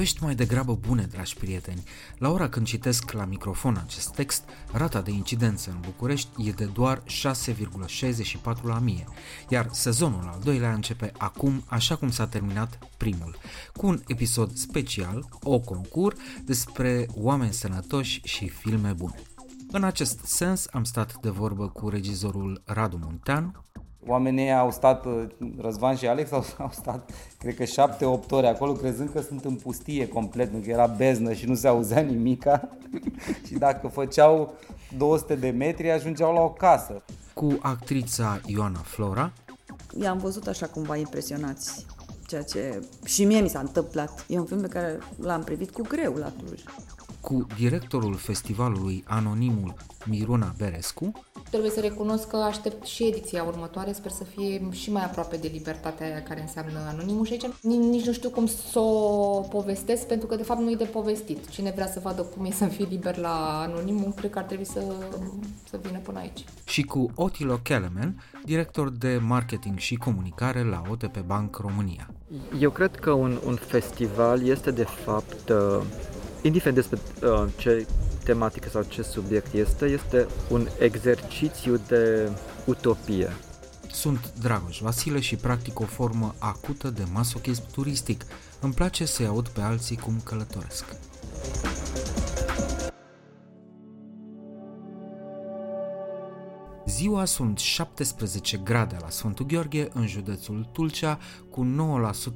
Vești mai degrabă bune, dragi prieteni. La ora când citesc la microfon acest text, rata de incidență în București e de doar 6,64 la mie, iar sezonul al doilea începe acum, așa cum s-a terminat primul, cu un episod special, o concur, despre oameni sănătoși și filme bune. În acest sens am stat de vorbă cu regizorul Radu Muntean, Oamenii au stat, uh, Răzvan și Alex au, au stat, cred că șapte, opt ore acolo, crezând că sunt în pustie complet, că era beznă și nu se auzea nimica. și dacă făceau 200 de metri, ajungeau la o casă. Cu actrița Ioana Flora. I-am văzut așa cumva impresionați, ceea ce și mie mi s-a întâmplat. E un film pe care l-am privit cu greu la Cluj cu directorul festivalului Anonimul Miruna Berescu. Trebuie să recunosc că aștept și ediția următoare, sper să fie și mai aproape de libertatea aia care înseamnă Anonimul și aici nici nu știu cum să o povestesc, pentru că de fapt nu e de povestit. Cine vrea să vadă cum e să fie liber la Anonimul, cred că ar trebui să, să vină până aici. Și cu Otilo Kelemen, director de marketing și comunicare la OTP Bank România. Eu cred că un, un festival este de fapt uh indiferent despre uh, ce tematică sau ce subiect este, este un exercițiu de utopie. Sunt Dragoș Vasile și practic o formă acută de masochism turistic. Îmi place să-i aud pe alții cum călătoresc. Ziua sunt 17 grade la Sfântul Gheorghe, în județul Tulcea, cu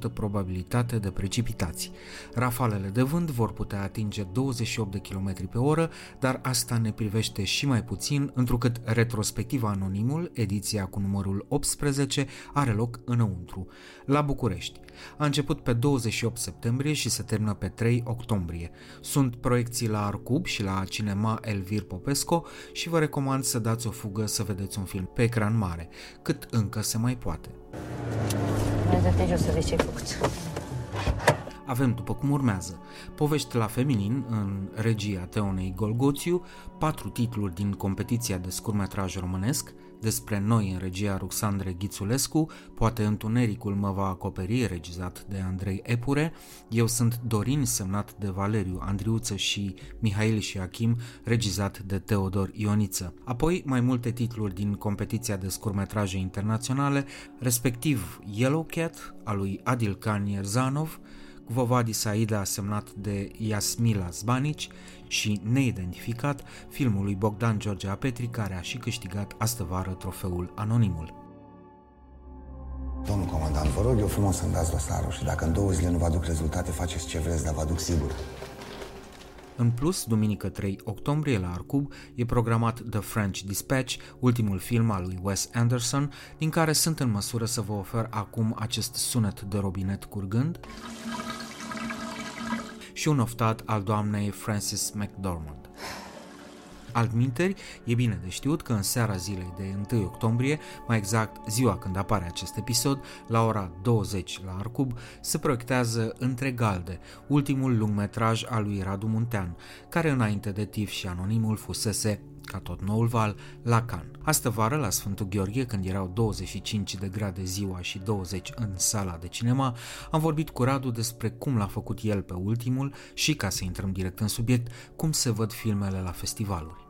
9% probabilitate de precipitații. Rafalele de vânt vor putea atinge 28 de km pe oră, dar asta ne privește și mai puțin, întrucât retrospectiva Anonimul, ediția cu numărul 18, are loc înăuntru, la București. A început pe 28 septembrie și se termină pe 3 octombrie. Sunt proiecții la Arcub și la Cinema Elvir Popesco și vă recomand să dați o fugă să vedeți un film pe ecran mare, cât încă se mai poate. Mai jos să vezi ce făcut. Avem, după cum urmează, povești la feminin în regia Teonei Golgoțiu, patru titluri din competiția de scurmetraj românesc, despre noi în regia Ruxandre Ghițulescu, poate Întunericul mă va acoperi, regizat de Andrei Epure, Eu sunt Dorin, semnat de Valeriu Andriuță și Mihail și Achim, regizat de Teodor Ioniță. Apoi mai multe titluri din competiția de scurmetraje internaționale, respectiv Yellow Cat, a lui Adil Khan Yerzanov, Vovadi Saida semnat de Yasmila Zbanici și neidentificat filmul lui Bogdan George Apetri care a și câștigat astăvară trofeul Anonimul. Domnul comandant, vă rog eu frumos să-mi dați dosarul și dacă în două zile nu vă aduc rezultate, faceți ce vreți, dar vă aduc sigur. În plus, duminică 3 octombrie la Arcub e programat The French Dispatch, ultimul film al lui Wes Anderson, din care sunt în măsură să vă ofer acum acest sunet de robinet curgând și un oftat al doamnei Frances McDormand. Altminteri, e bine de știut că în seara zilei de 1 octombrie, mai exact ziua când apare acest episod, la ora 20 la Arcub, se proiectează Între Galde, ultimul lungmetraj al lui Radu Muntean, care înainte de TIF și Anonimul fusese ca tot noul val, la Cannes. Astă vară, la Sfântul Gheorghe, când erau 25 de grade ziua și 20 în sala de cinema, am vorbit cu Radu despre cum l-a făcut el pe ultimul și, ca să intrăm direct în subiect, cum se văd filmele la festivaluri.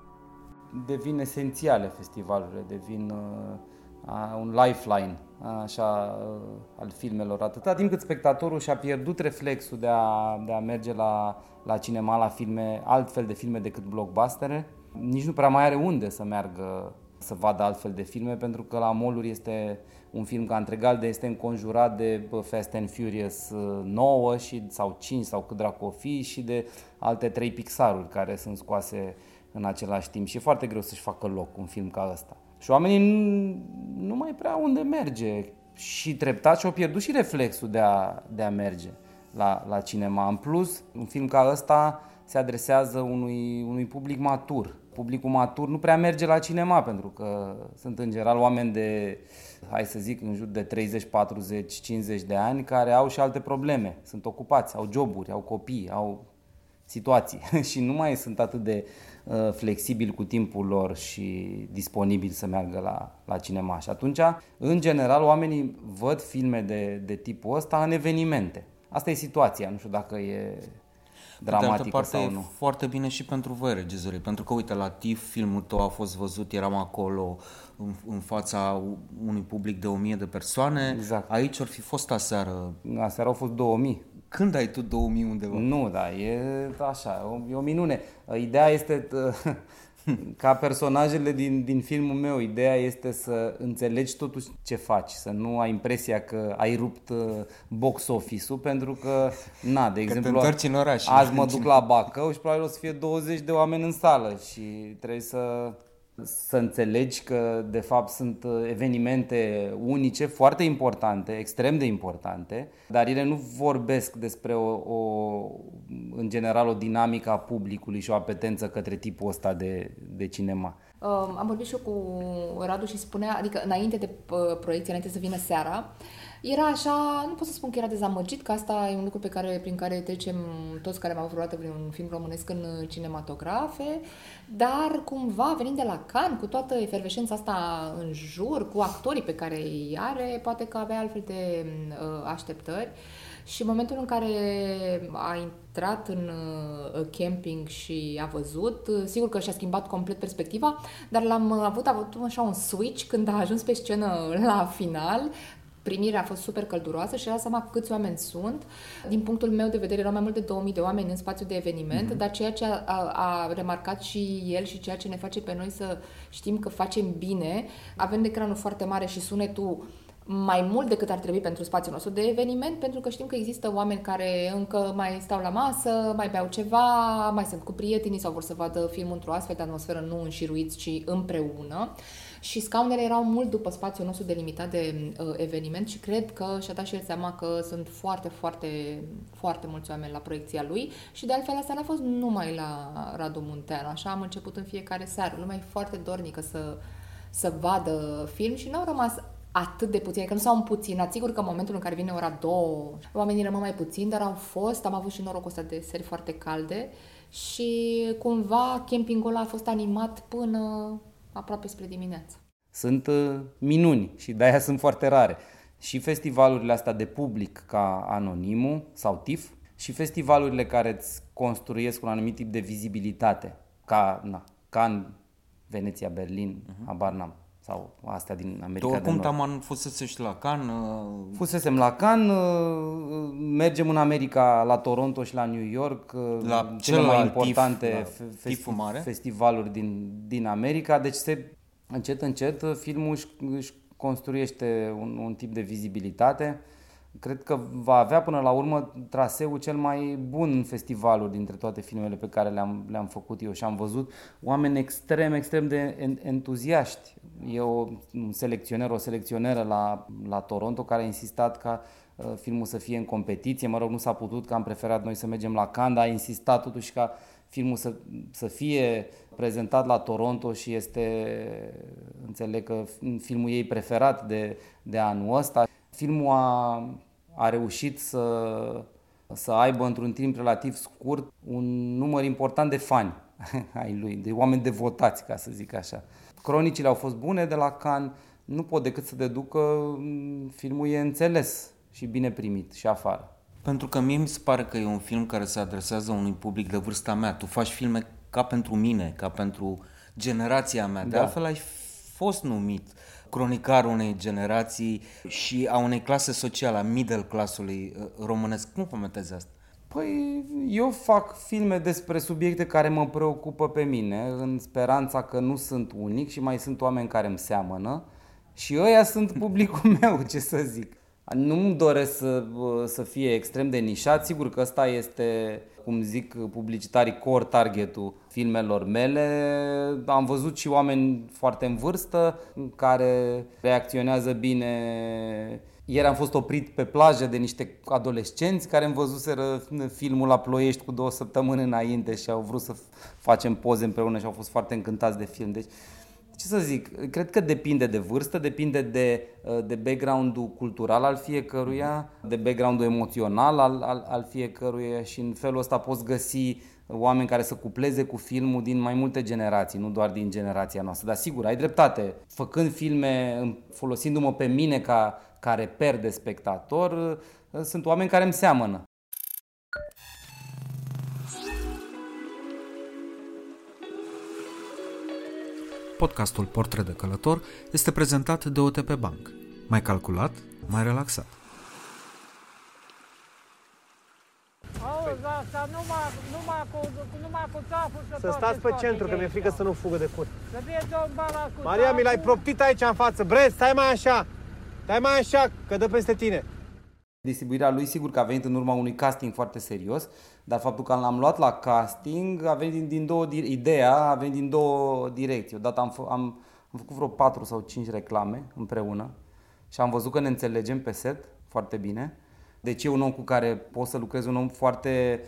Devin esențiale festivalurile, devin uh, un lifeline așa, uh, al filmelor. Atâta timp cât spectatorul și-a pierdut reflexul de a, de a merge la, la cinema, la filme, altfel de filme decât blockbustere, nici nu prea mai are unde să meargă să vadă altfel de filme, pentru că la moluri este un film ca Întregalde este înconjurat de Fast and Furious 9 uh, și, sau 5 sau cât dracu o fi și de alte trei pixaruri care sunt scoase în același timp și e foarte greu să-și facă loc un film ca ăsta. Și oamenii nu, nu mai prea unde merge. și treptat și-au pierdut și reflexul de a, de a merge la, la cinema. În plus, un film ca ăsta se adresează unui, unui public matur. Publicul matur nu prea merge la cinema pentru că sunt în general oameni de, hai să zic, în jur de 30, 40, 50 de ani care au și alte probleme. Sunt ocupați, au joburi, au copii, au situații și nu mai sunt atât de uh, flexibili cu timpul lor și disponibili să meargă la, la cinema. Și atunci, în general, oamenii văd filme de, de tipul ăsta în evenimente. Asta e situația, nu știu dacă e dramatică de parte, sau nu. e foarte bine și pentru voi, regizorii, pentru că, uite, la TIF filmul tău a fost văzut, eram acolo în, în fața unui public de 1000 de persoane. Exact. Aici ar fi fost aseară. Aseară au fost 2000. Când ai tu 2000 undeva? Nu, da, e așa, o, e o minune. Ideea este ca personajele din, din filmul meu, ideea este să înțelegi totuși ce faci, să nu ai impresia că ai rupt uh, box office-ul, pentru că, na, de că exemplu, te în oraș, azi mă duc la Bacău și probabil o să fie 20 de oameni în sală și trebuie să să înțelegi că de fapt sunt uh, evenimente unice, foarte importante, extrem de importante, dar ele nu vorbesc despre o, o în general o dinamică a publicului și o apetență către tipul ăsta de, de cinema. Um, am vorbit și eu cu Radu și spunea, adică înainte de uh, proiecție, înainte să vină seara, era așa, nu pot să spun că era dezamăgit, că asta e un lucru pe care, prin care trecem toți care am avut vreodată un film românesc în cinematografe, dar cumva venind de la Cannes, cu toată efervescența asta în jur, cu actorii pe care îi are, poate că avea altfel de uh, așteptări. Și în momentul în care a intrat în uh, camping și a văzut, uh, sigur că și-a schimbat complet perspectiva, dar l-am avut, avut așa un switch când a ajuns pe scenă la final, primirea a fost super călduroasă și a dat seama câți oameni sunt. Din punctul meu de vedere erau mai mult de 2000 de oameni în spațiu de eveniment, mm-hmm. dar ceea ce a, a, a remarcat și el și ceea ce ne face pe noi să știm că facem bine, avem ecranul foarte mare și sunetul mai mult decât ar trebui pentru spațiul nostru de eveniment, pentru că știm că există oameni care încă mai stau la masă, mai beau ceva, mai sunt cu prietenii sau vor să vadă filmul într-o astfel de atmosferă, nu înșiruiți, ci împreună și scaunele erau mult după spațiul nostru delimitat de uh, eveniment și cred că și-a dat și el seama că sunt foarte, foarte, foarte mulți oameni la proiecția lui și de altfel asta n-a fost numai la Radu Munteanu, așa am început în fiecare seară. Lumea e foarte dornică să, să vadă film și nu au rămas atât de puține, că nu s-au împuținat. Sigur că în momentul în care vine ora 2, oamenii rămân mai puțini, dar au fost, am avut și norocul ăsta de seri foarte calde și cumva campingul ăla a fost animat până aproape spre dimineață. Sunt uh, minuni și de-aia sunt foarte rare. Și festivalurile astea de public ca Anonimul sau TIF și festivalurile care îți construiesc un anumit tip de vizibilitate ca, na, ca în Veneția, Berlin, uh-huh. habar n-am sau astea din America tu oricum de Nord. taman fusese și la Cannes? Uh... Fusesem la Cannes, uh, mergem în America, la Toronto și la New York, uh, la cele mai importante tif, festi- mare? festivaluri din, din America, deci se, încet, încet filmul își, își construiește un, un tip de vizibilitate cred că va avea până la urmă traseul cel mai bun în festivalul dintre toate filmele pe care le-am, le-am făcut eu și am văzut oameni extrem, extrem de entuziaști. E o, un selecționer, o selecționeră la, la Toronto care a insistat ca uh, filmul să fie în competiție. Mă rog, nu s-a putut, că am preferat noi să mergem la Cannes, dar a insistat totuși ca filmul să, să fie prezentat la Toronto și este, înțeleg că filmul ei preferat de, de anul ăsta. Filmul a, a reușit să, să aibă într-un timp relativ scurt un număr important de fani ai lui, de oameni devotați, ca să zic așa. Cronicile au fost bune de la Cannes, nu pot decât să deduc că mm, filmul e înțeles și bine primit și afară. Pentru că mie mi se pare că e un film care se adresează unui public de vârsta mea. Tu faci filme ca pentru mine, ca pentru generația mea. De da. altfel ai fost numit cronicarul unei generații și a unei clase sociale, a middle classului uh, românesc. Cum comentezi asta? Păi eu fac filme despre subiecte care mă preocupă pe mine, în speranța că nu sunt unic și mai sunt oameni care îmi seamănă și ăia sunt publicul meu, ce să zic. Nu-mi doresc să, să fie extrem de nișat, sigur că ăsta este cum zic publicitarii, core targetul filmelor mele. Am văzut și oameni foarte în vârstă care reacționează bine ieri am fost oprit pe plajă de niște adolescenți care îmi văzuseră filmul la Ploiești cu două săptămâni înainte și au vrut să facem poze împreună și au fost foarte încântați de film. Deci, ce să zic, cred că depinde de vârstă, depinde de, de background-ul cultural al fiecăruia, de background-ul emoțional al, al, al fiecăruia și în felul ăsta poți găsi oameni care să cupleze cu filmul din mai multe generații, nu doar din generația noastră. Dar sigur, ai dreptate. Făcând filme, folosindu-mă pe mine ca, ca reper de spectator, sunt oameni care îmi seamănă. Podcastul Portret de Călător este prezentat de OTP Bank. Mai calculat, mai relaxat. asta numai, numai, cu, numai cu țaful să Să stați pe centru, că mi-e frică să nu fugă de cur. Să fie domn Bala cu Maria, mi l-ai proptit aici în față. Bre, stai mai așa. Stai mai așa, că dă peste tine. Distribuirea lui sigur că a venit în urma unui casting foarte serios, dar faptul că l-am luat la casting a venit din, din două, ideea a venit din două direcții. Odată am, f- am, am făcut vreo patru sau cinci reclame împreună și am văzut că ne înțelegem pe set foarte bine. Deci e un om cu care pot să lucrez, un om foarte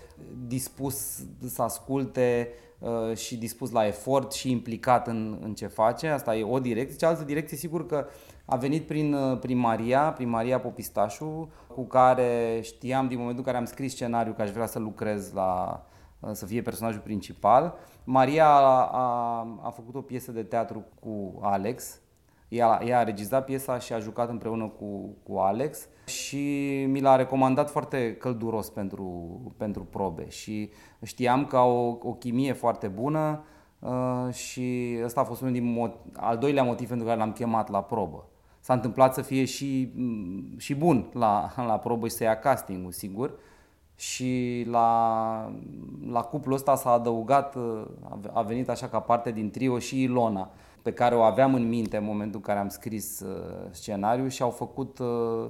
dispus să asculte uh, și dispus la efort și implicat în, în ce face. Asta e o direcție. Cealaltă direcție, sigur că a venit prin, uh, prin Maria, prin Maria Popistașu, cu care știam din momentul în care am scris scenariul că aș vrea să lucrez la, uh, să fie personajul principal. Maria a, a, a făcut o piesă de teatru cu Alex, ea, ea a regizat piesa și a jucat împreună cu, cu Alex și mi l-a recomandat foarte călduros pentru, pentru probe și știam că au o, o chimie foarte bună uh, și ăsta a fost unul din mo- al doilea motiv pentru care l-am chemat la probă. S-a întâmplat să fie și, și bun la, la probă și să ia castingul, sigur. Și la, la cuplul ăsta s-a adăugat, a venit așa ca parte din trio și Ilona, pe care o aveam în minte în momentul în care am scris uh, scenariul și au făcut, uh,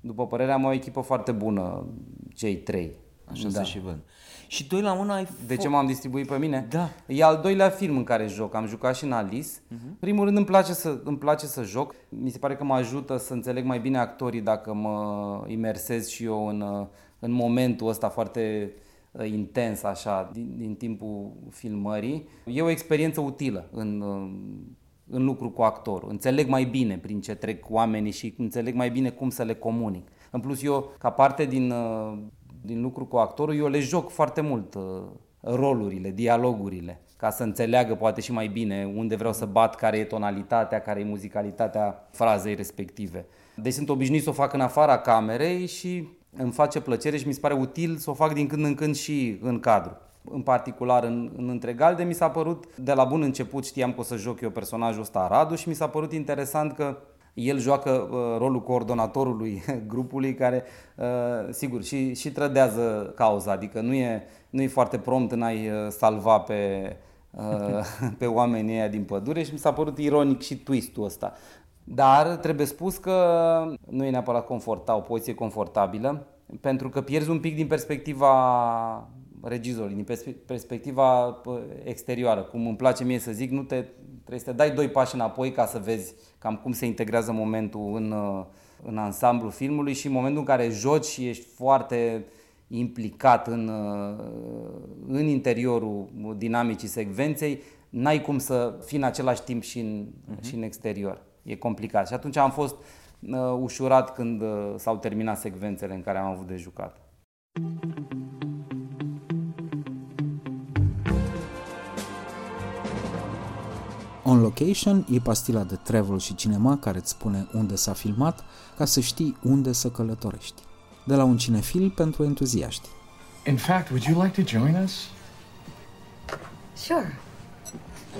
după părerea mea, o echipă foarte bună, cei trei. Așa da. și văd. Și doi la una ai De ce m-am distribuit pe mine? Da. E al doilea film în care joc. Am jucat și în Alice. Uh-huh. Primul rând îmi place, să, îmi place să joc. Mi se pare că mă ajută să înțeleg mai bine actorii dacă mă imersez și eu în, în momentul ăsta foarte uh, intens așa din, din timpul filmării. E o experiență utilă în, în lucru cu actorul. Înțeleg mai bine prin ce trec oamenii și înțeleg mai bine cum să le comunic. În plus eu, ca parte din uh, din lucru cu actorul, eu le joc foarte mult uh, rolurile, dialogurile, ca să înțeleagă poate și mai bine unde vreau să bat, care e tonalitatea, care e muzicalitatea frazei respective. Deci sunt obișnuit să o fac în afara camerei și îmi face plăcere și mi se pare util să o fac din când în când și în cadru. În particular în, în Întregalde mi s-a părut, de la bun început știam că o să joc eu personajul ăsta Radu și mi s-a părut interesant că el joacă uh, rolul coordonatorului grupului care, uh, sigur, și, și trădează cauza, adică nu e, nu e foarte prompt în a-i uh, salva pe, uh, pe oamenii ăia din pădure și mi s-a părut ironic și twist-ul ăsta. Dar trebuie spus că nu e neapărat conforta, o poziție confortabilă, pentru că pierzi un pic din perspectiva regizorului, din perspectiva uh, exterioară. Cum îmi place mie să zic, nu te, trebuie să te dai doi pași înapoi ca să vezi cam cum se integrează momentul în, uh, în ansamblu filmului și în momentul în care joci și ești foarte implicat în, uh, în interiorul dinamicii secvenței, n-ai cum să fii în același timp și în, uh-huh. și în exterior. E complicat. Și atunci am fost uh, ușurat când uh, s-au terminat secvențele în care am avut de jucat. On Location e pastila de travel și cinema care îți spune unde s-a filmat ca să știi unde să călătorești. De la un cinefil pentru entuziaști. In fact, would you like to join us? Sure.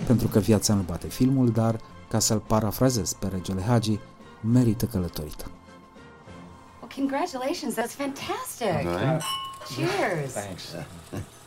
Pentru că viața nu bate filmul, dar, ca să-l parafrazez pe regele Hagi, merită călătorită. Well, congratulations, that's fantastic. Uh, Cheers. Thanks.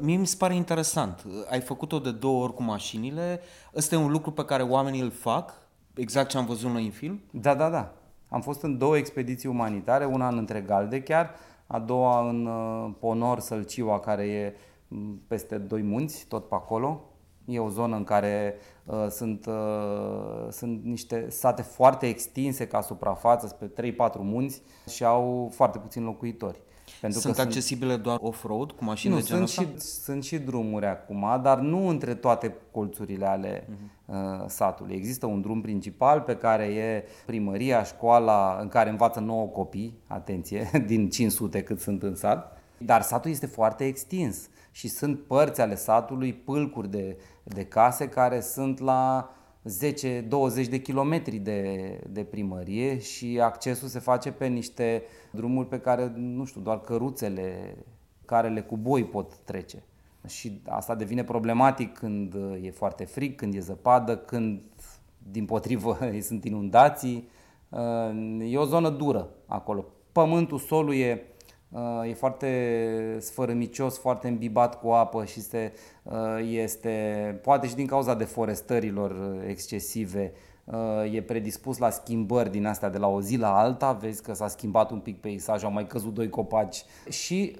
Mie mi se pare interesant. Ai făcut-o de două ori cu mașinile. Ăsta e un lucru pe care oamenii îl fac, exact ce am văzut noi în film? Da, da, da. Am fost în două expediții umanitare, una în Întregalde chiar, a doua în uh, Ponor, Sălciua, care e m, peste doi munți, tot pe acolo. E o zonă în care uh, sunt, uh, sunt niște sate foarte extinse ca suprafață, spre 3-4 munți și au foarte puțini locuitori. Pentru sunt că accesibile sunt... doar off-road cu mașini nu, de genul sunt și, sunt și drumuri acum, dar nu între toate colțurile ale uh-huh. uh, satului. Există un drum principal pe care e primăria, școala în care învață 9 copii, atenție, din 500 cât sunt în sat. Dar satul este foarte extins și sunt părți ale satului, pâlcuri de, de case care sunt la 10-20 de kilometri de, de primărie și accesul se face pe niște drumuri pe care, nu știu, doar căruțele, carele cu boi pot trece. Și asta devine problematic când e foarte frig, când e zăpadă, când din potrivă sunt inundații. E o zonă dură acolo. Pământul, solul e e foarte sfărâmicios, foarte îmbibat cu apă și se, este, poate și din cauza deforestărilor excesive, e predispus la schimbări din astea de la o zi la alta, vezi că s-a schimbat un pic peisajul, au mai căzut doi copaci. Și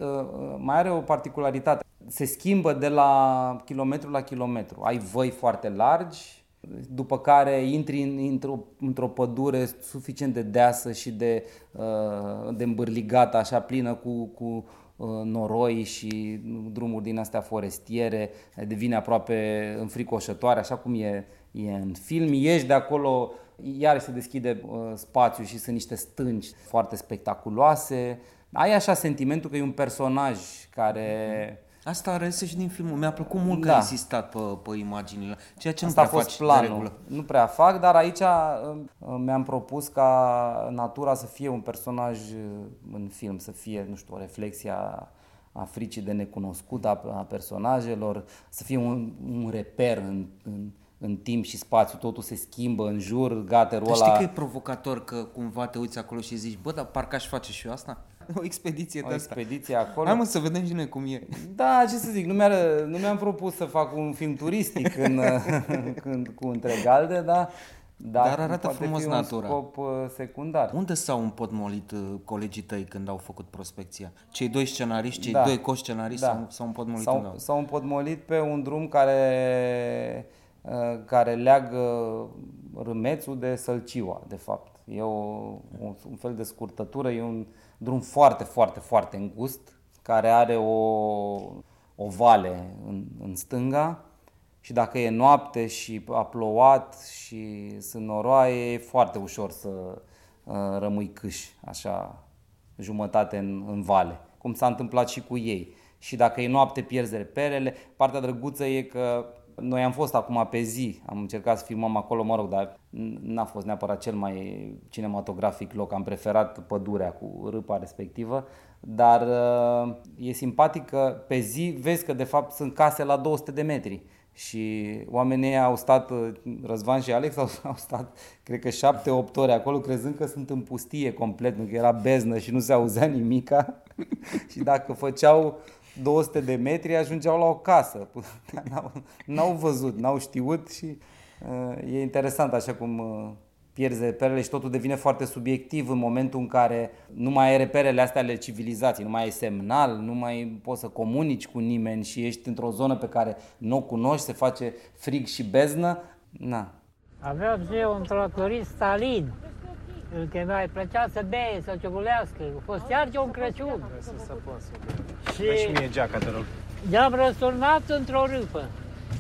mai are o particularitate, se schimbă de la kilometru la kilometru, ai văi foarte largi, după care intri într-o, într-o pădure suficient de deasă și de, uh, de îmbârligată, așa plină cu, cu uh, noroi și drumuri din astea forestiere, devine aproape înfricoșătoare, așa cum e, e în film. Ieși de acolo, iar se deschide uh, spațiu și sunt niște stânci foarte spectaculoase. Ai așa sentimentul că e un personaj care Asta reiese și din filmul. Mi-a plăcut mult da. că a insistat pe, pe imaginile. Ceea ce Asta nu prea a fost planul. Nu prea fac, dar aici uh, mi-am propus ca natura să fie un personaj uh, în film, să fie, nu știu, o reflexie a, a fricii de necunoscut a, a personajelor, să fie un, un reper în, în, în timp și spațiu, totul se schimbă în jur, gaterul ăla... Știi că e provocator că cumva te uiți acolo și zici, bă, dar parcă aș face și eu asta? o expediție o de expediție asta. acolo. Hai mă să vedem și noi cum e. Da, ce să zic, nu, mi nu mi-am propus să fac un film turistic în, în, cu întregalde, dar dar, dar arată frumos fi natura. Un scop uh, secundar. Unde s-au împotmolit uh, colegii tăi când au făcut prospecția? Cei doi scenariști, cei da. doi co-scenariști da. s-au, s-au împotmolit s-au, s-au împotmolit pe un drum care, uh, care leagă Râmețul de Sălciua, de fapt. E o, un, un fel de scurtătură, e un drum foarte, foarte, foarte îngust, care are o, o vale în, în stânga și dacă e noapte și a plouat și sunt noroaie, e foarte ușor să uh, rămâi câș, așa, jumătate în, în vale, cum s-a întâmplat și cu ei. Și dacă e noapte, pierzi reperele. Partea drăguță e că noi am fost acum pe zi, am încercat să filmăm acolo, mă rog, dar n-a fost neapărat cel mai cinematografic loc, am preferat pădurea cu râpa respectivă, dar uh, e simpatic că pe zi vezi că de fapt sunt case la 200 de metri și oamenii au stat, uh, Răzvan și Alex au, au stat, cred că 7-8 ore acolo, crezând că sunt în pustie complet, nu că era beznă și nu se auzea nimica. Și dacă făceau 200 de metri ajungeau la o casă. N-au, n-au văzut, n-au știut și uh, e interesant așa cum uh, pierzi reperele și totul devine foarte subiectiv în momentul în care nu mai ai reperele astea ale civilizației, nu mai ai semnal, nu mai poți să comunici cu nimeni și ești într-o zonă pe care nu o cunoști, se face frig și beznă. Na. Avea un tractorist Stalin îl chemea, îi plăcea să bee, să ciogulească. A fost chiar ce un Crăciun. Să săpăm, să bea. Și... și mie geaca, te rog. I-am răsturnat într-o râpă.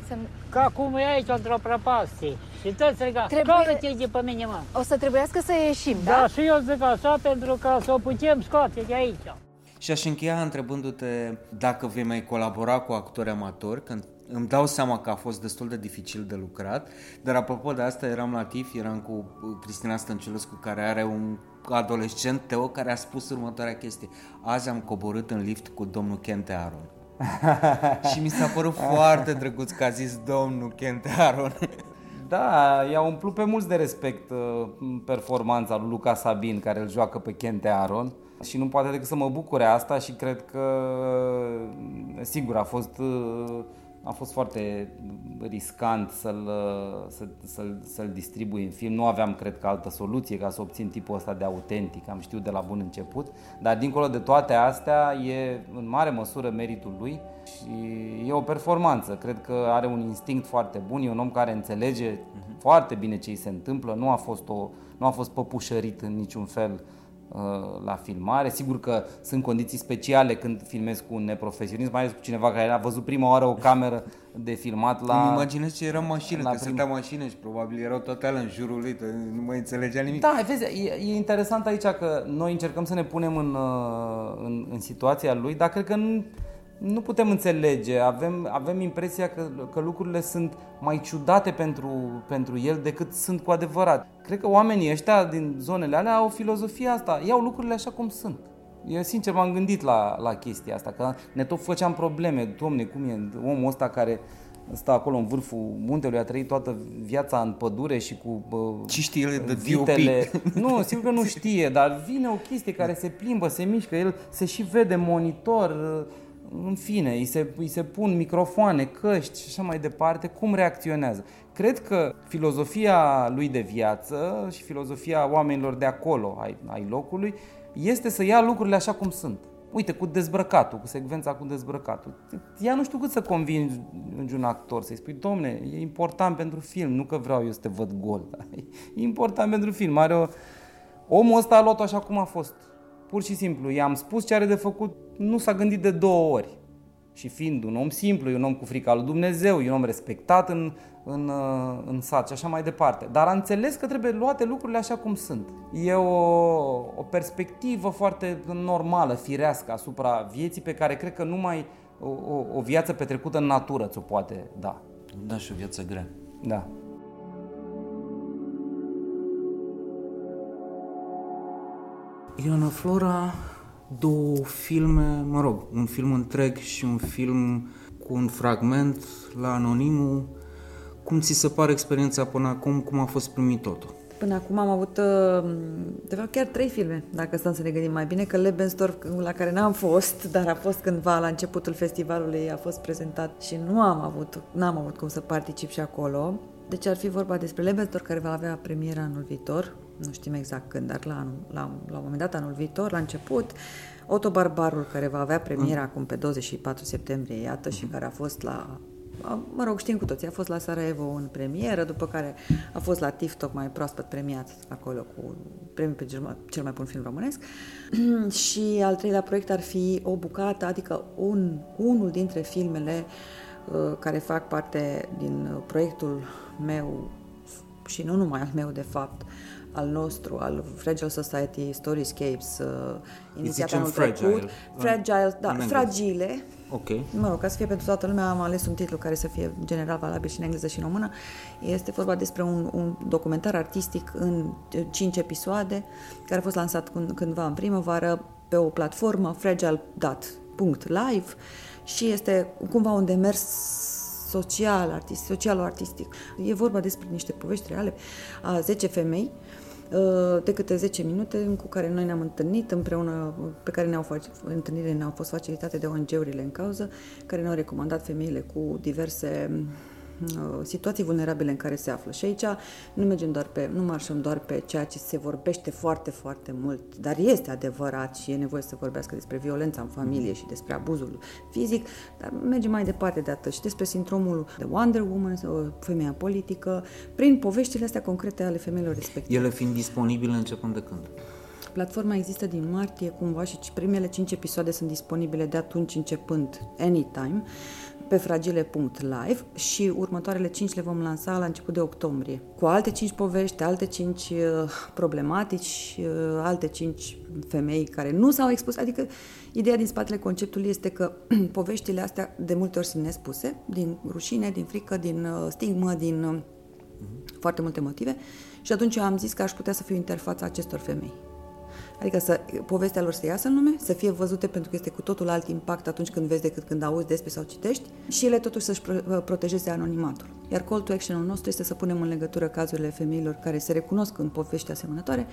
Să... Ca cum e aici, într-o prăpastie. Și tot striga, Trebuie... te pe mine, mă. O să trebuiască să ieșim, da? Da, și eu zic așa, pentru ca să o putem scoate de aici. Și aș încheia întrebându-te dacă vei mai colabora cu actori amatori, când îmi dau seama că a fost destul de dificil de lucrat, dar apropo de asta eram la TIF, eram cu Cristina Stăncelescu care are un adolescent, Teo, care a spus următoarea chestie. Azi am coborât în lift cu domnul Kente Aron. și mi s-a părut foarte drăguț că a zis domnul Kente Aron. Da, i-a umplut pe mulți de respect uh, performanța lui Luca Sabin, care îl joacă pe Kente Aron și nu poate decât să mă bucure asta și cred că, sigur, a fost uh, a fost foarte riscant să-l, să, să-l, să-l distribui în film. Nu aveam, cred că, altă soluție ca să obțin tipul ăsta de autentic, am știut de la bun început. Dar dincolo de toate astea, e în mare măsură meritul lui și e o performanță. Cred că are un instinct foarte bun, e un om care înțelege uh-huh. foarte bine ce îi se întâmplă, nu a fost, o, nu a fost păpușărit în niciun fel Uh, la filmare. Sigur că sunt condiții speciale când filmezi cu un neprofesionist, mai ales cu cineva care a văzut prima oară o cameră de filmat la... Îmi imaginez ce era mașină, că prim... stătea mașină și probabil erau toate alea în jurul lui, nu mai înțelegea nimic. Da, vezi, e, e interesant aici că noi încercăm să ne punem în, uh, în, în situația lui, dar cred că nu, nu putem înțelege, avem, avem impresia că, că lucrurile sunt mai ciudate pentru, pentru el decât sunt cu adevărat. Cred că oamenii ăștia din zonele alea au filozofia asta, iau lucrurile așa cum sunt. Eu sincer m-am gândit la, la chestia asta, că ne tot făceam probleme, domne, cum e omul ăsta care stă acolo în vârful muntelui, a trăit toată viața în pădure și cu bă, Ce știe el de vitele. Nu, sigur că nu știe, dar vine o chestie care se plimbă, se mișcă, el se și vede monitor, în fine, îi se, îi se pun microfoane, căști și așa mai departe, cum reacționează. Cred că filozofia lui de viață și filozofia oamenilor de acolo, ai, ai locului, este să ia lucrurile așa cum sunt. Uite, cu dezbrăcatul, cu secvența cu dezbrăcatul. Ea nu știu cât să convingi un actor, să-i spui, domne, e important pentru film, nu că vreau eu să te văd gol. Da? E important pentru film. Are o... Omul ăsta a luat-o așa cum a fost. Pur și simplu, i-am spus ce are de făcut, nu s-a gândit de două ori. Și fiind un om simplu, e un om cu frica lui Dumnezeu, e un om respectat în, în, uh, în sat și așa mai departe. Dar a înțeles că trebuie luate lucrurile așa cum sunt. E o, o perspectivă foarte normală, firească asupra vieții pe care cred că numai o, o, o viață petrecută în natură ți-o poate da. Da, și o viață grea. Da. Ioana Flora, două filme, mă rog, un film întreg și un film cu un fragment la Anonimul. Cum ți se pare experiența până acum? Cum a fost primit totul? Până acum am avut, uh, de fapt, chiar trei filme, dacă stăm să ne gândim mai bine, că Lebensdorf, la care n-am fost, dar a fost cândva la începutul festivalului, a fost prezentat și nu am avut, n-am avut cum să particip și acolo. Deci ar fi vorba despre Lebensdorf, care va avea premiera anul viitor, nu știm exact când, dar la, anul, la, la un moment dat anul viitor, la început, Otto Barbarul, care va avea premiera mm. acum pe 24 septembrie, iată, mm. și care a fost la mă rog, știm cu toții, a fost la Sarajevo în premieră, după care a fost la TIFF tocmai proaspăt premiat acolo cu premiul pe cel mai, cel mai bun film românesc. și al treilea proiect ar fi o bucată, adică un, unul dintre filmele uh, care fac parte din proiectul meu și nu numai al meu, de fapt, al nostru, al Fragile Society Storyscapes, uh, inițiat anul fragile. trecut. Fragile, da, fragile. Ok. Mă rog, ca să fie pentru toată lumea, am ales un titlu care să fie general valabil și în engleză și în română. Este vorba despre un, un documentar artistic în cinci episoade, care a fost lansat cândva în primăvară pe o platformă, fragile.live și este cumva un demers social, artist, social-artistic. E vorba despre niște povești reale a 10 femei uh, de câte 10 minute cu care noi ne-am întâlnit împreună, pe care ne-au întâlnirile ne-au fost facilitate de ONG-urile în cauză, care ne-au recomandat femeile cu diverse Uh, situații vulnerabile în care se află. Și aici nu mergem doar pe, nu marșăm doar pe ceea ce se vorbește foarte, foarte mult, dar este adevărat și e nevoie să vorbească despre violența în familie și despre abuzul fizic, dar mergem mai departe de atât și despre sindromul de Wonder Woman, femeia politică, prin poveștile astea concrete ale femeilor respective. Ele fiind disponibile începând de când? Platforma există din martie cumva și primele 5 episoade sunt disponibile de atunci începând anytime pe fragile.live și următoarele 5 le vom lansa la început de octombrie. Cu alte 5 povești, alte 5 uh, problematici, uh, alte 5 femei care nu s-au expus, adică ideea din spatele conceptului este că poveștile astea de multe ori sunt nespuse, din rușine, din frică, din uh, stigmă, din foarte multe motive și atunci eu am zis că aș putea să fiu interfața acestor femei Adică să, povestea lor să iasă în lume, să fie văzute pentru că este cu totul alt impact atunci când vezi decât când auzi despre sau citești și ele totuși să-și protejeze anonimatul. Iar call to action-ul nostru este să punem în legătură cazurile femeilor care se recunosc în povești asemănătoare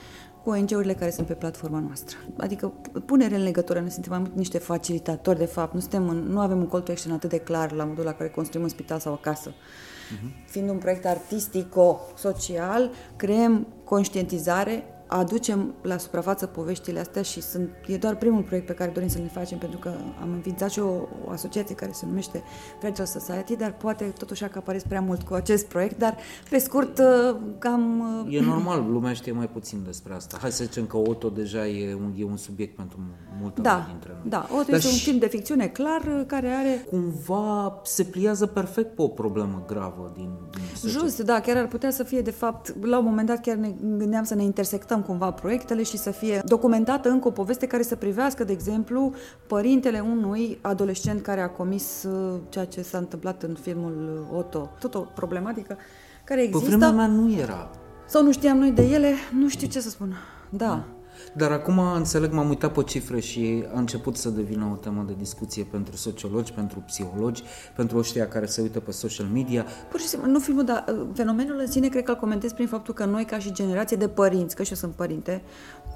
cu ONG-urile care sunt pe platforma noastră. Adică punere în legătură, noi suntem mai mult niște facilitatori, de fapt, nu, suntem în, nu avem un call to action atât de clar la modul la care construim un spital sau o casă. Uh-huh. Fiind un proiect artistico-social, creăm conștientizare aducem la suprafață poveștile astea și sunt, e doar primul proiect pe care dorim să ne facem, pentru că am înființat și o, o asociație care se numește Fragile Society, dar poate totuși acaparez prea mult cu acest proiect, dar pe scurt uh, cam... Uh, e normal, lumea știe mai puțin despre asta. Hai să zicem că Otto deja e un, e un subiect pentru multă da, dintre noi. Da, Otto dar este un film de ficțiune clar uh, care are... Cumva se pliază perfect pe o problemă gravă din, din Just, da, chiar ar putea să fie de fapt, la un moment dat chiar ne gândeam să ne intersectăm adaptăm cumva proiectele și să fie documentată încă o poveste care să privească, de exemplu, părintele unui adolescent care a comis uh, ceea ce s-a întâmplat în filmul Otto. Tot o problematică care există. Pe vremea mea nu era. Sau nu știam noi de ele, nu știu ce să spun. Da. Mm. Dar acum înțeleg, m-am uitat pe cifre și a început să devină o temă de discuție pentru sociologi, pentru psihologi, pentru ăștia care se uită pe social media. Pur și simplu, nu filmul, dar uh, fenomenul în sine cred că îl comentez prin faptul că noi, ca și generație de părinți, că și eu sunt părinte,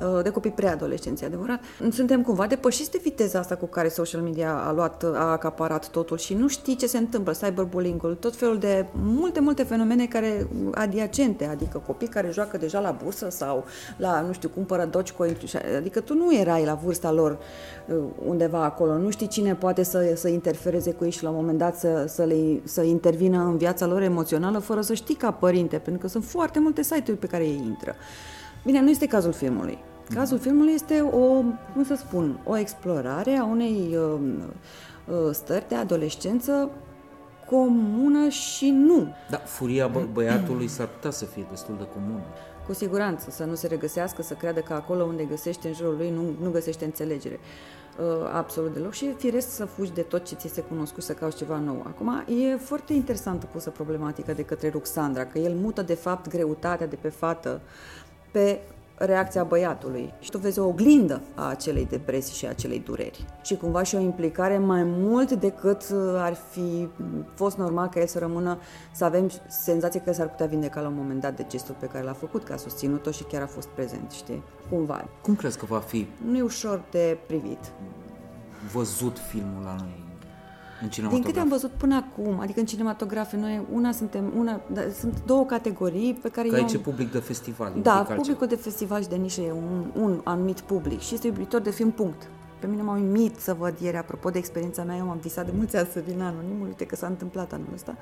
uh, de copii preadolescenți, adevărat, suntem cumva depășiți de viteza asta cu care social media a luat, a acaparat totul și nu știi ce se întâmplă, cyberbullying-ul, tot felul de multe, multe fenomene care adiacente, adică copii care joacă deja la bursă sau la, nu știu, cumpără Dogecoin Adică tu nu erai la vârsta lor uh, undeva acolo, nu știi cine poate să, să interfereze cu ei și la un moment dat să, să, le, să intervină în viața lor emoțională fără să știi ca părinte, pentru că sunt foarte multe site-uri pe care ei intră. Bine, nu este cazul filmului. Cazul filmului este o, cum să spun, o explorare a unei uh, uh, stări de adolescență comună și nu. Da, furia bă- băiatului s-ar putea să fie destul de comună cu siguranță, să nu se regăsească, să creadă că acolo unde găsește în jurul lui nu, nu găsește înțelegere. Uh, absolut deloc și e firesc să fugi de tot ce ți se cunoscut să cauți ceva nou. Acum, e foarte interesantă pusă problematica de către Ruxandra, că el mută de fapt greutatea de pe fată pe reacția băiatului și tu vezi o oglindă a acelei depresii și a acelei dureri și cumva și o implicare mai mult decât uh, ar fi fost normal ca el să rămână, să avem senzația că s-ar putea vindeca la un moment dat de gestul pe care l-a făcut, că a susținut-o și chiar a fost prezent, știi? Cumva. Cum crezi că va fi? Nu e ușor de privit. Văzut filmul la noi în Din câte am văzut până acum, adică în cinematografe, noi una suntem, una, da, sunt două categorii pe care Că eu... aici e public de festival. Da, publicul altceva. de festival și de nișă e un, un anumit public și este iubitor de film, punct. Pe mine m-a uimit să văd ieri, apropo de experiența mea, eu am visat de mulți ani să vin anonimul, uite că s-a întâmplat anul ăsta,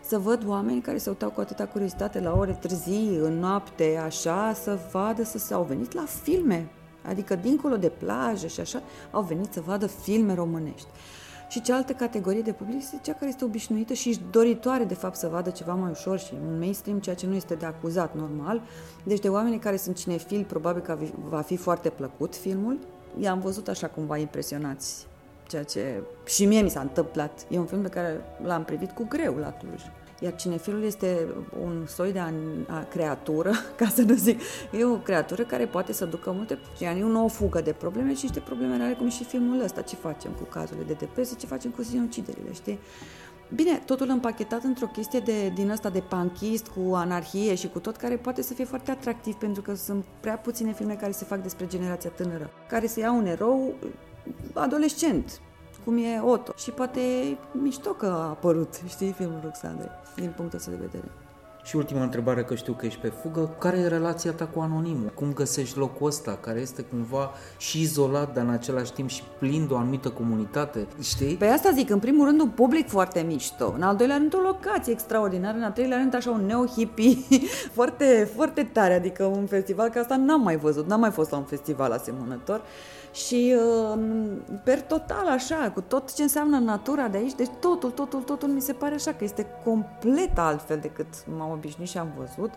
să văd oameni care se uitau cu atâta curiozitate la ore târzii, în noapte, așa, să vadă să se au venit la filme. Adică, dincolo de plajă și așa, au venit să vadă filme românești. Și cealaltă categorie de public este cea care este obișnuită și doritoare, de fapt, să vadă ceva mai ușor și un mainstream, ceea ce nu este de acuzat normal. Deci de oameni care sunt cinefili, probabil că va fi foarte plăcut filmul. I-am văzut așa cumva impresionați, ceea ce și mie mi s-a întâmplat. E un film pe care l-am privit cu greu la Cluj. Iar cinefilul este un soi de a, a creatură, ca să nu zic, e o creatură care poate să ducă multe, yani nu o fugă de probleme, ci niște probleme reale, cum și filmul ăsta. Ce facem cu cazurile de depresie, ce facem cu sinuciderile, știi? Bine, totul împachetat într-o chestie de, din asta de panchist, cu anarhie și cu tot, care poate să fie foarte atractiv, pentru că sunt prea puține filme care se fac despre generația tânără, care se ia un erou adolescent, cum e Otto. Și poate mișto că a apărut, știi, filmul Roxandre, din punctul ăsta de vedere. Și ultima întrebare, că știu că ești pe fugă, care e relația ta cu anonimul? Cum găsești locul ăsta, care este cumva și izolat, dar în același timp și plin de o anumită comunitate, știi? Pe asta zic, în primul rând un public foarte mișto, în al doilea rând o locație extraordinară, în al treilea rând așa un neo-hippie foarte, foarte tare, adică un festival, că asta n-am mai văzut, n-am mai fost la un festival asemănător și uh, per total așa, cu tot ce înseamnă natura de aici, deci totul, totul, totul mi se pare așa că este complet altfel decât m-au obișnuit și am văzut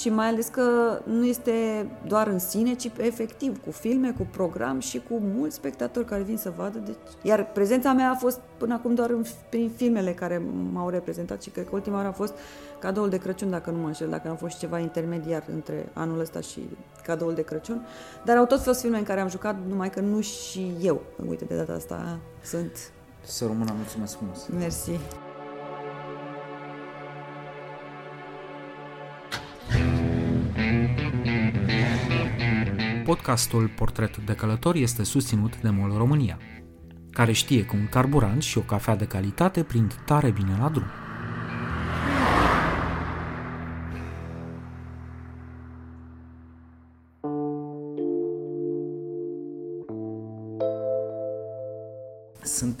și mai ales că nu este doar în sine, ci efectiv cu filme, cu program și cu mulți spectatori care vin să vadă. Deci... Iar prezența mea a fost până acum doar în, prin filmele care m-au reprezentat și cred că ultima oară a fost cadoul de Crăciun, dacă nu mă înșel, dacă am fost ceva intermediar între anul ăsta și cadoul de Crăciun. Dar au tot fost filme în care am jucat, numai că nu și eu. Uite, de data asta sunt... Să rămână, mulțumesc frumos! Mersi! Podcastul Portret de Călător este susținut de MOL România, care știe că un carburant și o cafea de calitate prind tare bine la drum.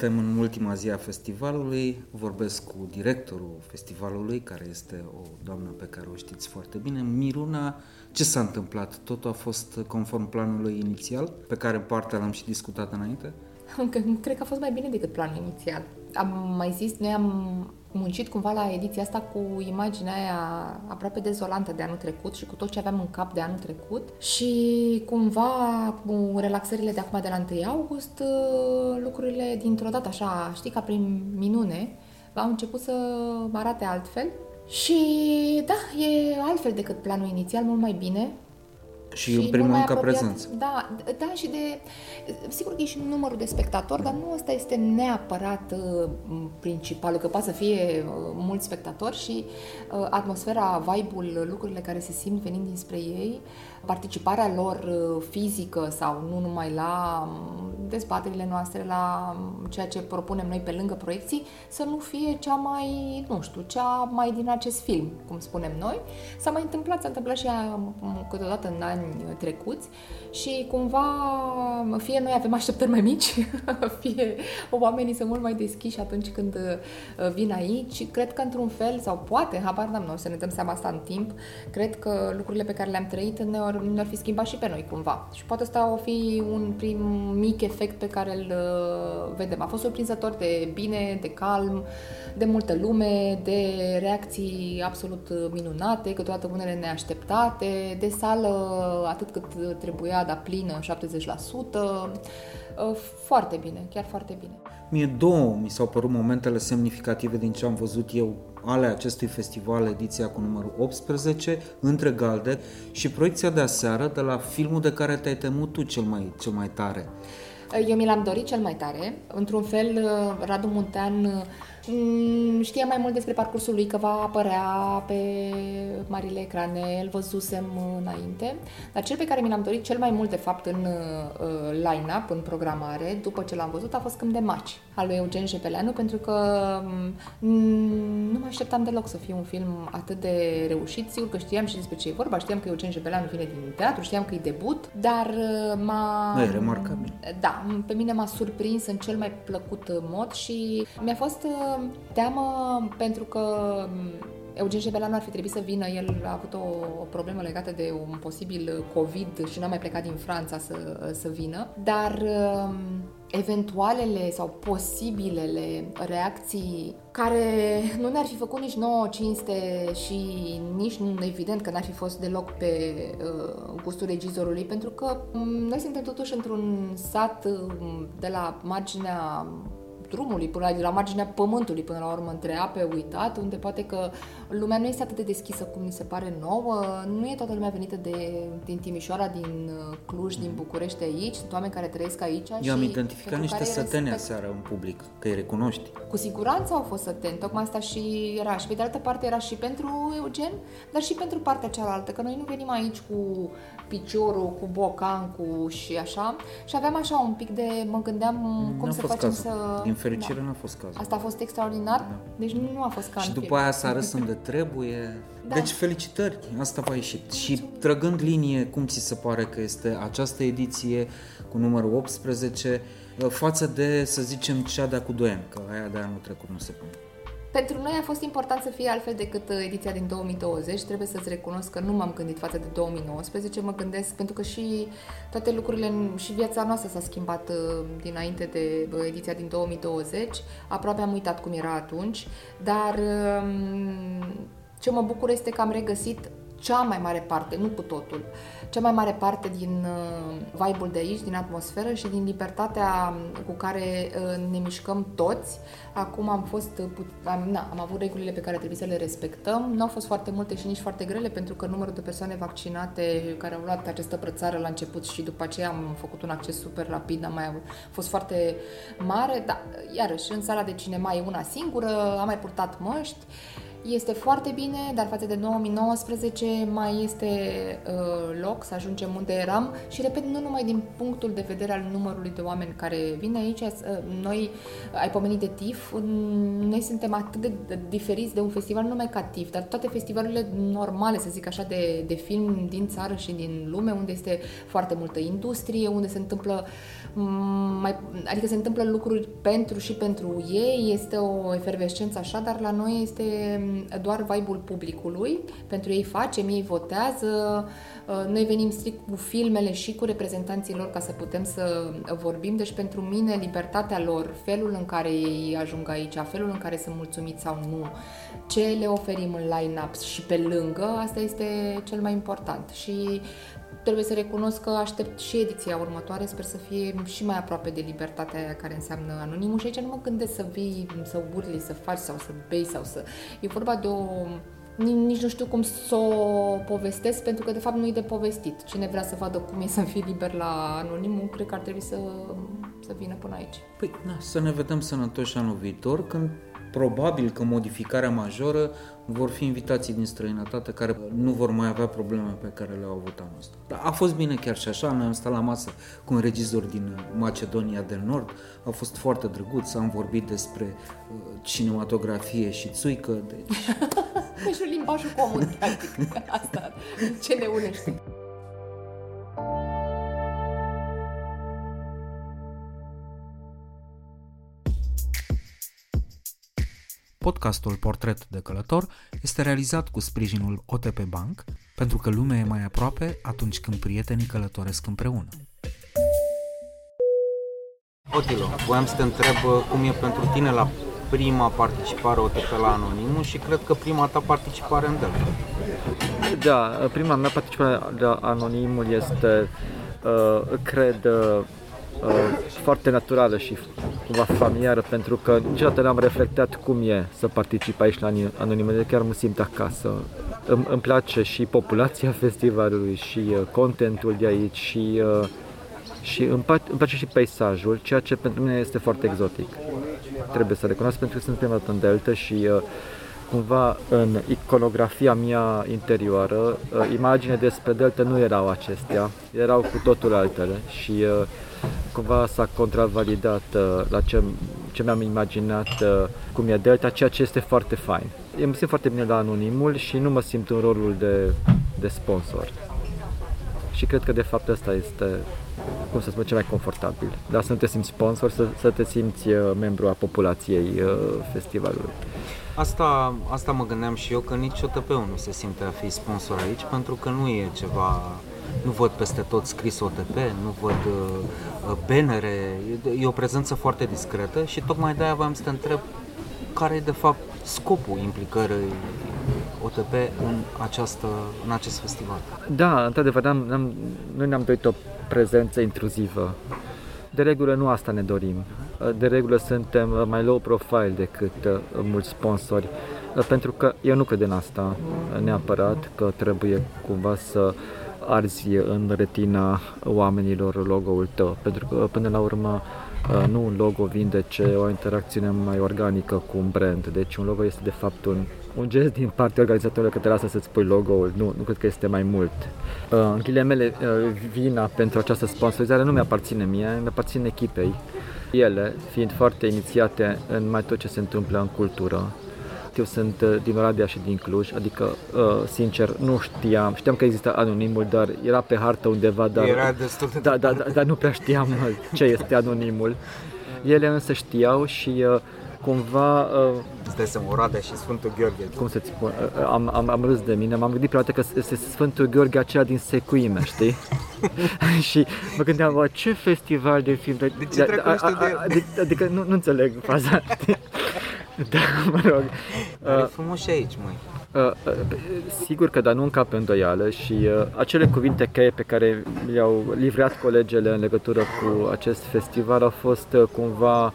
Suntem în ultima zi a festivalului, vorbesc cu directorul festivalului, care este o doamnă pe care o știți foarte bine, Miruna. Ce s-a întâmplat? Totul a fost conform planului inițial, pe care în parte l-am și discutat înainte? Cred că a fost mai bine decât planul inițial. Am mai zis, noi am muncit cumva la ediția asta cu imaginea aia aproape dezolantă de anul trecut și cu tot ce aveam în cap de anul trecut și cumva cu relaxările de acum de la 1 august lucrurile dintr-o dată așa, știi, ca prin minune, au început să arate altfel și da, e altfel decât planul inițial, mult mai bine. Și, și în primul rând ca prezență. Da, da, și de... Sigur că e și numărul de spectatori, dar nu ăsta este neapărat uh, principalul, că poate să fie uh, mulți spectatori și uh, atmosfera, vibe-ul, lucrurile care se simt venind dinspre ei, participarea lor uh, fizică sau nu numai la um, dezbaterile noastre, la um, ceea ce propunem noi pe lângă proiecții, să nu fie cea mai, nu știu, cea mai din acest film, cum spunem noi. S-a mai întâmplat, s-a întâmplat și um, câteodată în ani trecuți și cumva fie noi avem așteptări mai mici, fie oamenii sunt mult mai deschiși atunci când uh, vin aici. Cred că într-un fel, sau poate, habar n-am noi să ne dăm seama asta în timp, cred că lucrurile pe care le-am trăit ne-ar, ne-ar fi schimbat și pe noi cumva. Și poate asta o fi un prim mic efect pe care îl uh, vedem. A fost surprinzător de bine, de calm, de multă lume, de reacții absolut minunate, câteodată unele neașteptate, de sală atât cât trebuia, dar plină, 70%. Foarte bine, chiar foarte bine. Mie două mi s-au părut momentele semnificative din ce am văzut eu ale acestui festival, ediția cu numărul 18, între galde și proiecția de aseară de la filmul de care te-ai temut tu cel mai, cel mai tare. Eu mi l-am dorit cel mai tare. Într-un fel, Radu Muntean Mm, știam mai mult despre parcursul lui că va apărea pe marile ecrane, îl văzusem înainte, dar cel pe care mi l-am dorit cel mai mult, de fapt, în uh, line-up, în programare, după ce l-am văzut, a fost Câmp de Maci, al lui Eugen Jepeleanu, pentru că mm, nu mă așteptam deloc să fie un film atât de reușit. Sigur că știam și despre ce e vorba, știam că Eugen Jepeleanu vine din teatru, știam că e debut, dar uh, m-a... Da, e remarcabil. Da, pe mine m-a surprins în cel mai plăcut mod și mi-a fost uh, teamă pentru că mm, Eugen Jebeleanu ar fi trebuit să vină, el a avut o, o problemă legată de un posibil COVID și n-a mai plecat din Franța să, să vină, dar mm, eventualele sau posibilele reacții care nu ne-ar fi făcut nici nouă cinste și nici nu evident că n-ar fi fost deloc pe uh, gustul regizorului, pentru că um, noi suntem totuși într-un sat um, de la marginea drumului, până la, de la marginea pământului, până la urmă, între ape uitat, unde poate că lumea nu este atât de deschisă cum ni se pare nouă, nu e toată lumea venită de, din Timișoara, din uh, Cluj, din București aici, sunt oameni care trăiesc aici. Eu am identificat niște sătene aseară în public, că îi recunoști. Cu siguranță au fost săteni, tocmai asta și era. Și pe de altă parte era și pentru Eugen, dar și pentru partea cealaltă, că noi nu venim aici cu piciorul, cu bocancul și așa. Și aveam așa un pic de, mă gândeam cum n-a să fost facem cazul. să... Din fericire da. n-a fost cazul. Asta a fost extraordinar, da. deci nu, nu a fost ca Și în după film. aia s-a râs unde trebuie. Da. Deci felicitări, asta v-a ieșit. Și trăgând linie, cum ți se pare că este această ediție cu numărul 18 față de, să zicem, cea de cu 2 ani, că aia de anul trecut nu se pune. Pentru noi a fost important să fie altfel decât uh, ediția din 2020. Trebuie să-ți recunosc că nu m-am gândit față de 2019, mă gândesc pentru că și toate lucrurile și viața noastră s-a schimbat uh, dinainte de uh, ediția din 2020. Aproape am uitat cum era atunci, dar um, Ce mă bucur este că am regăsit cea mai mare parte, nu cu totul, cea mai mare parte din uh, vibe-ul de aici, din atmosferă și din libertatea cu care uh, ne mișcăm toți. Acum am fost, uh, am, na, am avut regulile pe care trebuie să le respectăm. Nu au fost foarte multe și nici foarte grele, pentru că numărul de persoane vaccinate care au luat această prățară la început și după aceea am făcut un acces super rapid, am mai fost foarte mare, dar iarăși în sala de cinema e una singură, am mai purtat măști. Este foarte bine, dar față de 2019 mai este uh, loc să ajungem unde eram și, repet, nu numai din punctul de vedere al numărului de oameni care vin aici, uh, noi, ai pomenit de TIF, noi suntem atât de diferiți de un festival, nu numai ca TIF, dar toate festivalurile normale, să zic așa, de, de film din țară și din lume, unde este foarte multă industrie, unde se întâmplă mai, adică se întâmplă lucruri pentru și pentru ei, este o efervescență așa, dar la noi este doar vibe-ul publicului, pentru ei facem, ei votează, uh, noi venim strict cu filmele și cu reprezentanții lor ca să putem să vorbim, deci pentru mine libertatea lor, felul în care ei ajung aici, felul în care sunt mulțumiți sau nu, ce le oferim în line-up și pe lângă, asta este cel mai important. Și trebuie să recunosc că aștept și ediția următoare, sper să fie și mai aproape de libertatea aia care înseamnă anonimul și aici nu mă gândesc să vii, să urli, să faci sau să bei sau să... E vorba de o nici nu știu cum să o povestesc, pentru că de fapt nu e de povestit. Cine vrea să vadă cum e să fii liber la anonimul, cred că ar trebui să, să vină până aici. Păi, na, să ne vedem sănătoși anul viitor, când probabil că modificarea majoră vor fi invitații din străinătate care nu vor mai avea probleme pe care le-au avut anul ăsta. Dar a fost bine chiar și așa, noi am stat la masă cu un regizor din Macedonia del Nord, a fost foarte drăguț, am vorbit despre uh, cinematografie și țuică, deci... deci limbajul comun, practic, asta, ce ne unește. Podcastul Portret de Călător este realizat cu sprijinul OTP Bank, pentru că lumea e mai aproape atunci când prietenii călătoresc împreună. Otilo, voiam să te întreb uh, cum e pentru tine la prima participare OTP la Anonimul și cred că prima ta participare în Delta. Da, prima mea participare la Anonimul este, uh, cred, uh, foarte naturală și cumva familiară, pentru că niciodată n-am reflectat cum e să particip aici la Anonimele, chiar mă simt acasă. Îmi, îmi place și populația festivalului și uh, contentul de aici și, uh, și îmi, îmi place și peisajul, ceea ce pentru mine este foarte exotic. Trebuie să recunosc pentru că sunt prima dată în Delta și uh, cumva în iconografia mea interioară, uh, imagine despre Delta nu erau acestea, erau cu totul altele și uh, cumva s-a contravalidat uh, la ce, ce mi-am imaginat uh, cum e Delta, ceea ce este foarte fain. Eu mă simt foarte bine la anonimul și nu mă simt în rolul de, de sponsor. Și cred că de fapt asta este, cum să spun, cel mai confortabil. Dar să nu te simți sponsor, să, să te simți uh, membru a populației festivalului. Asta, asta mă gândeam și eu, că nici OTP-ul nu se simte a fi sponsor aici, pentru că nu e ceva nu văd peste tot scris OTP, nu văd uh, bannere, e o prezență foarte discretă și tocmai de-aia voiam să te întreb care e de fapt scopul implicării OTP în, această, în acest festival. Da, într-adevăr, am, am, noi ne-am dorit o prezență intruzivă. De regulă nu asta ne dorim. De regulă suntem mai low profile decât uh, mulți sponsori, uh, pentru că eu nu cred în asta neapărat, că trebuie cumva să uh, arzi în retina oamenilor logo-ul tău, pentru că până la urmă uh, nu un logo vinde, ce o interacțiune mai organică cu un brand. Deci un logo este de fapt un, un gest din partea organizatorului că te lasă să-ți pui logo-ul. Nu, nu cred că este mai mult. Uh, în ghilemele, uh, vina pentru această sponsorizare nu mi-aparține mie, mi-aparține echipei. Ele, fiind foarte inițiate în mai tot ce se întâmplă în cultură, eu sunt uh, din Oradea și din Cluj, adică, uh, sincer, nu știam, știam că există anonimul, dar era pe hartă undeva, dar, era destul de da, da, da, dar nu prea știam ce este anonimul. Ele însă știau și uh, cumva... Uh, Îți dai seama, Oradea și Sfântul Gheorghe. Cum să-ți spun? Uh, am, am, am râs de mine, m-am gândit prima dată că este Sfântul Gheorghe aceea din secuime, știi? și mă gândeam, ce festival de film... De, de ce de, a, a, a, Adică, adică nu, nu înțeleg faza, știi? Da, mă rog. Dar uh, e frumos și aici, măi. Uh, uh, sigur că, dar nu încap îndoială și uh, acele cuvinte cheie pe care le-au livrat colegele în legătură cu acest festival au fost uh, cumva uh,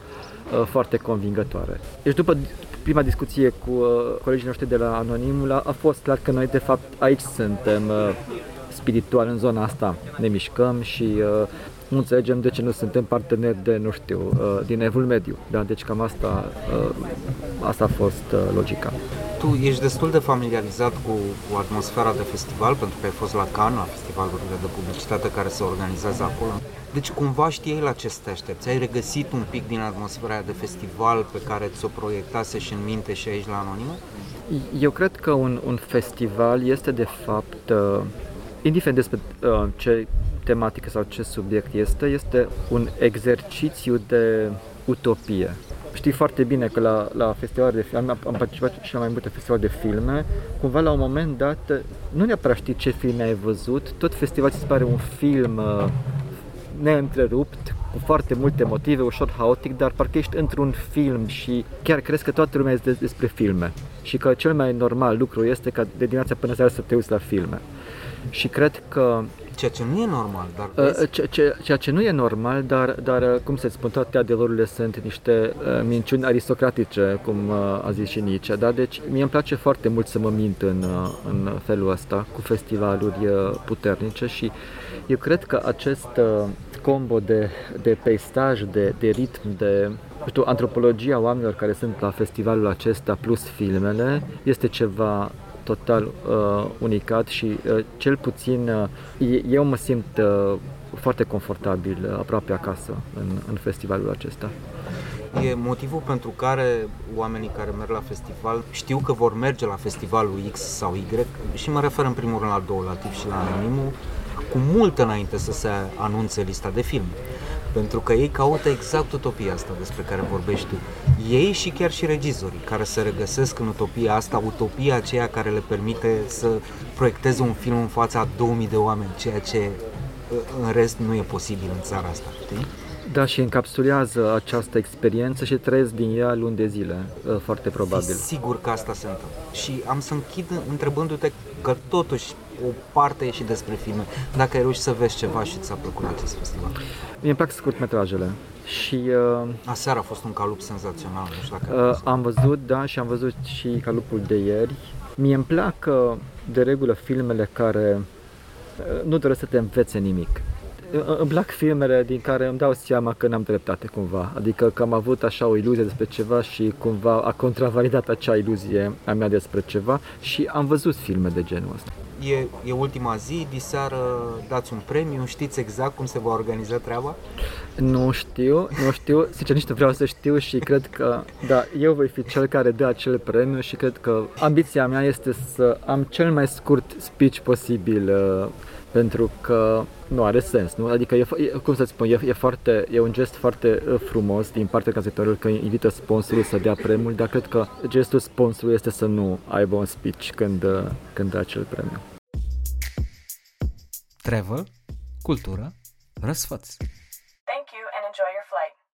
foarte convingătoare. Deci după prima discuție cu uh, colegii noștri de la Anonimul a, a fost clar că noi de fapt aici suntem uh, spiritual în zona asta, ne mișcăm și uh, nu înțelegem de ce nu suntem parteneri de, nu știu, uh, din evul mediu. Da? Deci cam asta, uh, asta a fost uh, logica. Tu ești destul de familiarizat cu, cu atmosfera de festival, pentru că ai fost la Cannes, la festivalurile de publicitate care se organizează acolo. Deci cumva știai la ce să te aștepți. Ai regăsit un pic din atmosfera de festival pe care ți-o proiectase și în minte și aici la Anonimă? Eu cred că un, un festival este de fapt, uh, indiferent despre uh, ce tematică sau ce subiect este, este un exercițiu de utopie. Știi foarte bine că la, la festival de filme, am, am participat și la mai multe festivaluri de filme, cumva la un moment dat, nu neapărat știi ce filme ai văzut, tot festivalul ți se pare un film uh, neîntrerupt, cu foarte multe motive, ușor haotic, dar parcă ești într-un film și chiar crezi că toată lumea este despre filme și că cel mai normal lucru este ca de dimineața până seara să te uiți la filme. Și cred că Ceea ce nu e normal, dar Uh, vezi? ce, ce, ceea ce nu e normal, dar, dar uh, cum să spun, toate adevărurile sunt niște uh, minciuni aristocratice, cum uh, a zis și Nietzsche, da? Deci mie îmi place foarte mult să mă mint în, uh, în felul ăsta, cu festivaluri uh, puternice și eu cred că acest uh, combo de, de peistaj, de, de ritm, de nu știu, antropologia oamenilor care sunt la festivalul acesta plus filmele este ceva total uh, unicat și uh, cel puțin uh, eu mă simt uh, foarte confortabil uh, aproape acasă în, în festivalul acesta. E motivul pentru care oamenii care merg la festival știu că vor merge la festivalul X sau Y și mă refer în primul rând la două, la TIF și la Anonimul, cu mult înainte să se anunțe lista de filme. Pentru că ei caută exact utopia asta despre care vorbești tu. Ei și chiar și regizorii care se regăsesc în utopia asta, utopia aceea care le permite să proiecteze un film în fața a 2000 de oameni, ceea ce în rest nu e posibil în țara asta, știi? Da, și încapsulează această experiență și trăiesc din ea luni de zile, uh, foarte probabil. Fii sigur că asta se întâmplă. Și am să închid întrebându-te că totuși o parte e și despre filme. Dacă ai reușit să vezi ceva și ți-a plăcut acest festival. Mie îmi plac scurtmetrajele și uh, Aseară a fost un calup senzațional, nu știu dacă ai uh, văzut. am văzut, da, și am văzut și calupul de ieri. Mie îmi plac uh, de regulă filmele care uh, nu doresc să te învețe nimic. Uh, Îmi plac filmele din care îmi dau seama că n-am dreptate cumva, adică că am avut așa o iluzie despre ceva și cumva a contravalidat acea iluzie a mea despre ceva și am văzut filme de genul ăsta. E, e ultima zi, diseară dați un premiu, știți exact cum se va organiza treaba? Nu știu, nu știu, sincer nici nu vreau să știu și cred că, da, eu voi fi cel care dă acel premiu și cred că ambiția mea este să am cel mai scurt speech posibil uh, pentru că nu are sens, nu? Adică, e, e, cum să spun, e, e, foarte, e un gest foarte uh, frumos din partea organizatorului că invită sponsorul să dea premiul, dar cred că gestul sponsorului este să nu aibă un speech când, uh, când dă acel premiu. Travel, cultură, răsfăț.